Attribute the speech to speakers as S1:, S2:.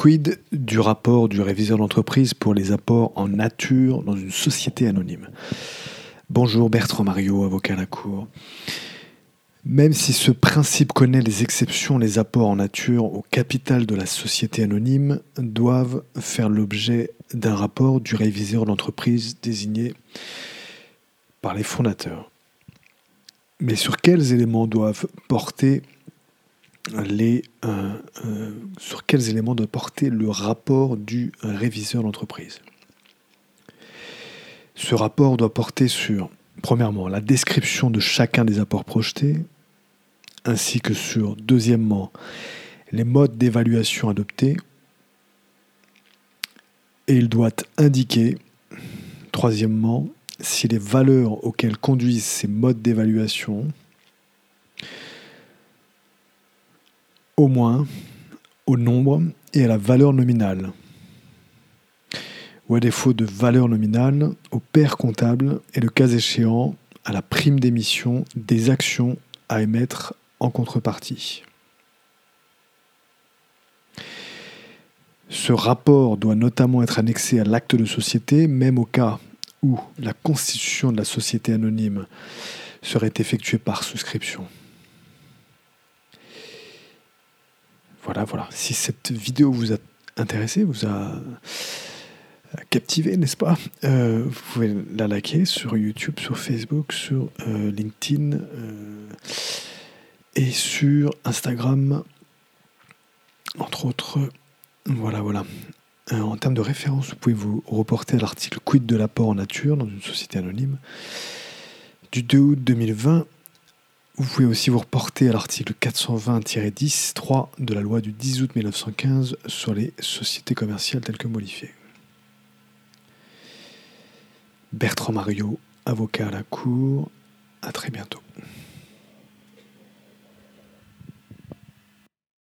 S1: Quid du rapport du réviseur d'entreprise pour les apports en nature dans une société anonyme? Bonjour Bertrand Mario, avocat à la Cour. Même si ce principe connaît les exceptions, les apports en nature au capital de la société anonyme doivent faire l'objet d'un rapport du réviseur d'entreprise désigné par les fondateurs. Mais sur quels éléments doivent porter euh, euh, sur quels éléments doit porter le rapport du réviseur d'entreprise Ce rapport doit porter sur, premièrement, la description de chacun des apports projetés, ainsi que sur, deuxièmement, les modes d'évaluation adoptés. Et il doit indiquer, troisièmement, si les valeurs auxquelles conduisent ces modes d'évaluation, au moins, au nombre et à la valeur nominale, ou à défaut de valeur nominale, au père comptable et le cas échéant à la prime d'émission des actions à émettre en contrepartie. Ce rapport doit notamment être annexé à l'acte de société, même au cas où la constitution de la société anonyme serait effectuée par souscription. Voilà, voilà. Si cette vidéo vous a intéressé, vous a captivé, n'est-ce pas euh, Vous pouvez la liker sur YouTube, sur Facebook, sur euh, LinkedIn. Euh, et sur Instagram, entre autres. Voilà, voilà. En termes de référence, vous pouvez vous reporter à l'article Quid de l'apport en nature dans une société anonyme du 2 août 2020. Vous pouvez aussi vous reporter à l'article 420-10-3 de la loi du 10 août 1915 sur les sociétés commerciales telles que modifiées. Bertrand Mario, avocat à la Cour. À très bientôt.